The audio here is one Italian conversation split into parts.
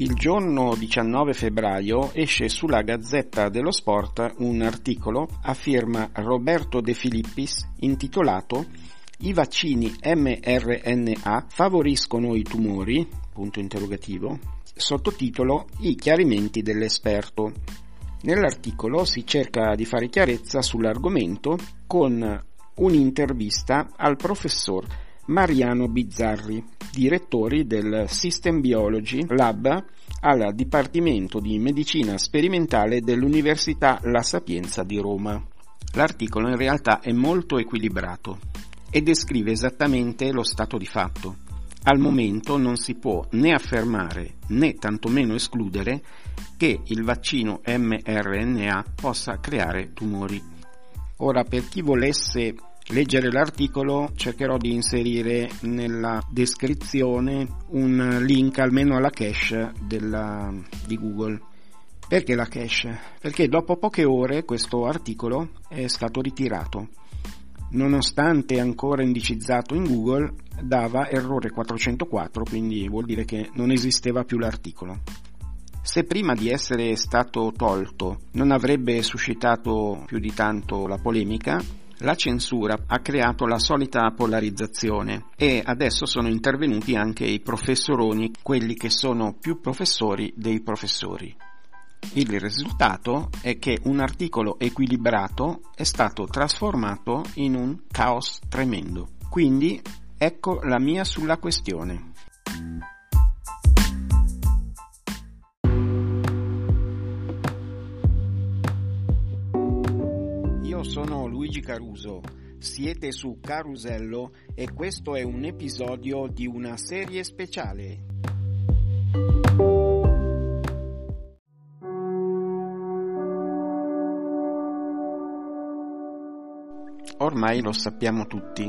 Il giorno 19 febbraio esce sulla Gazzetta dello Sport un articolo a firma Roberto De Filippis intitolato I vaccini mRNA favoriscono i tumori? Punto interrogativo. Sottotitolo I chiarimenti dell'esperto. Nell'articolo si cerca di fare chiarezza sull'argomento con un'intervista al professor Mariano Bizzarri, direttori del System Biology Lab al Dipartimento di Medicina Sperimentale dell'Università La Sapienza di Roma. L'articolo in realtà è molto equilibrato e descrive esattamente lo stato di fatto. Al momento non si può né affermare né tantomeno escludere che il vaccino mRNA possa creare tumori. Ora, per chi volesse leggere l'articolo cercherò di inserire nella descrizione un link almeno alla cache della, di Google. Perché la cache? Perché dopo poche ore questo articolo è stato ritirato. Nonostante ancora indicizzato in Google, dava errore 404, quindi vuol dire che non esisteva più l'articolo. Se prima di essere stato tolto non avrebbe suscitato più di tanto la polemica, la censura ha creato la solita polarizzazione e adesso sono intervenuti anche i professoroni, quelli che sono più professori dei professori. Il risultato è che un articolo equilibrato è stato trasformato in un caos tremendo. Quindi ecco la mia sulla questione. Sono Luigi Caruso, siete su Carusello e questo è un episodio di una serie speciale. Ormai lo sappiamo tutti.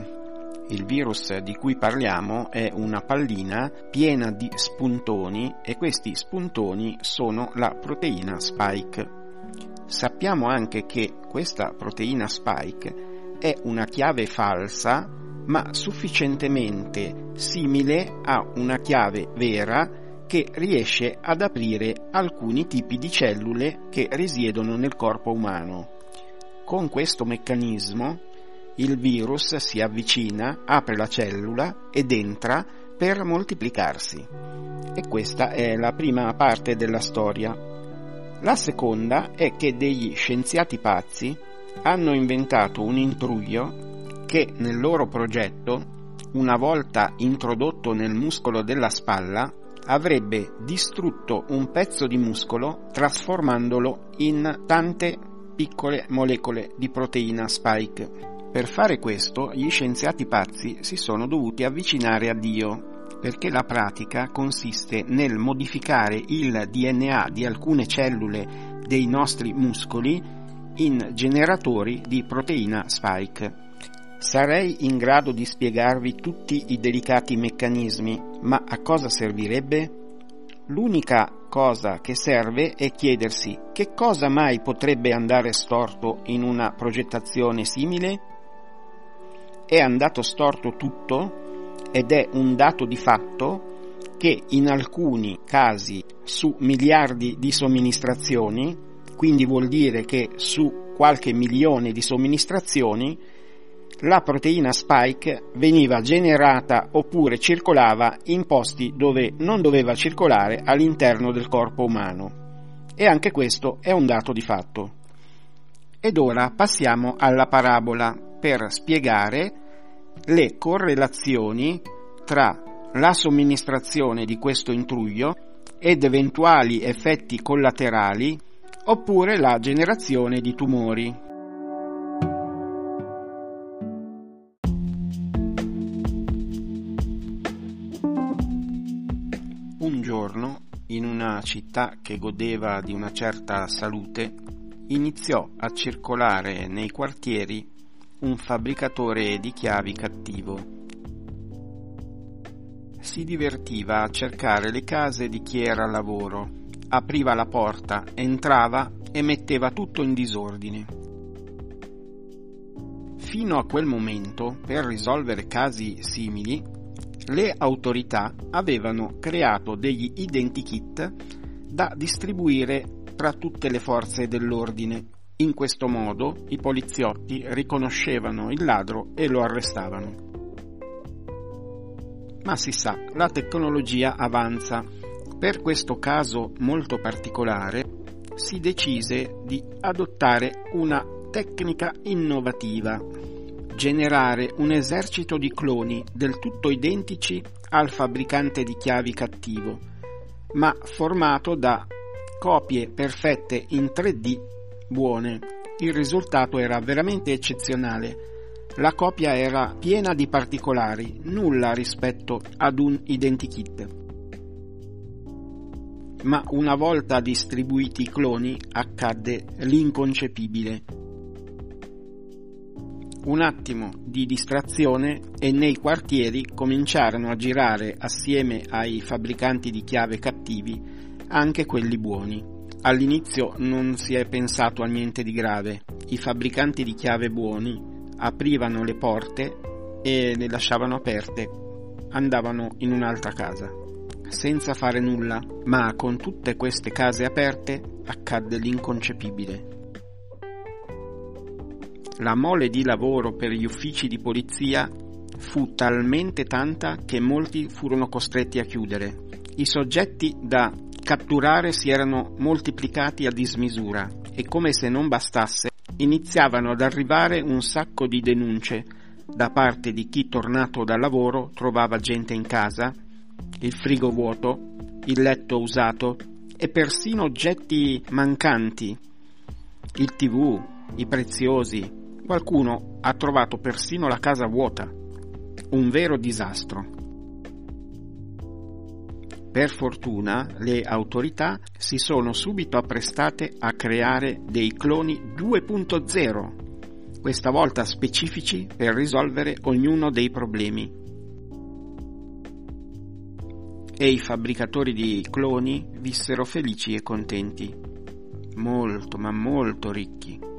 Il virus di cui parliamo è una pallina piena di spuntoni e questi spuntoni sono la proteina spike. Sappiamo anche che questa proteina spike è una chiave falsa ma sufficientemente simile a una chiave vera che riesce ad aprire alcuni tipi di cellule che risiedono nel corpo umano. Con questo meccanismo il virus si avvicina, apre la cellula ed entra per moltiplicarsi. E questa è la prima parte della storia. La seconda è che degli scienziati pazzi hanno inventato un intruglio che nel loro progetto, una volta introdotto nel muscolo della spalla, avrebbe distrutto un pezzo di muscolo trasformandolo in tante piccole molecole di proteina spike. Per fare questo gli scienziati pazzi si sono dovuti avvicinare a Dio perché la pratica consiste nel modificare il DNA di alcune cellule dei nostri muscoli in generatori di proteina spike. Sarei in grado di spiegarvi tutti i delicati meccanismi, ma a cosa servirebbe? L'unica cosa che serve è chiedersi che cosa mai potrebbe andare storto in una progettazione simile? È andato storto tutto? Ed è un dato di fatto che in alcuni casi su miliardi di somministrazioni, quindi vuol dire che su qualche milione di somministrazioni, la proteina spike veniva generata oppure circolava in posti dove non doveva circolare all'interno del corpo umano. E anche questo è un dato di fatto. Ed ora passiamo alla parabola per spiegare le correlazioni tra la somministrazione di questo intruglio ed eventuali effetti collaterali oppure la generazione di tumori. Un giorno, in una città che godeva di una certa salute, iniziò a circolare nei quartieri un fabbricatore di chiavi cattivo. Si divertiva a cercare le case di chi era al lavoro, apriva la porta, entrava e metteva tutto in disordine. Fino a quel momento, per risolvere casi simili, le autorità avevano creato degli identikit da distribuire tra tutte le forze dell'ordine. In questo modo i poliziotti riconoscevano il ladro e lo arrestavano. Ma si sa, la tecnologia avanza. Per questo caso molto particolare si decise di adottare una tecnica innovativa, generare un esercito di cloni del tutto identici al fabbricante di chiavi cattivo, ma formato da copie perfette in 3D buone. Il risultato era veramente eccezionale. La copia era piena di particolari, nulla rispetto ad un identikit ma una volta distribuiti i cloni accadde l'inconcepibile. Un attimo di distrazione e nei quartieri cominciarono a girare assieme ai fabbricanti di chiave cattivi anche quelli buoni. All'inizio non si è pensato a niente di grave. I fabbricanti di chiave buoni aprivano le porte e le lasciavano aperte, andavano in un'altra casa senza fare nulla, ma con tutte queste case aperte accadde l'inconcepibile. La mole di lavoro per gli uffici di polizia fu talmente tanta che molti furono costretti a chiudere. I soggetti da catturare si erano moltiplicati a dismisura e come se non bastasse iniziavano ad arrivare un sacco di denunce da parte di chi tornato dal lavoro trovava gente in casa il frigo vuoto, il letto usato e persino oggetti mancanti, il tv, i preziosi. Qualcuno ha trovato persino la casa vuota. Un vero disastro. Per fortuna le autorità si sono subito apprestate a creare dei cloni 2.0, questa volta specifici per risolvere ognuno dei problemi e i fabbricatori di cloni vissero felici e contenti, molto ma molto ricchi.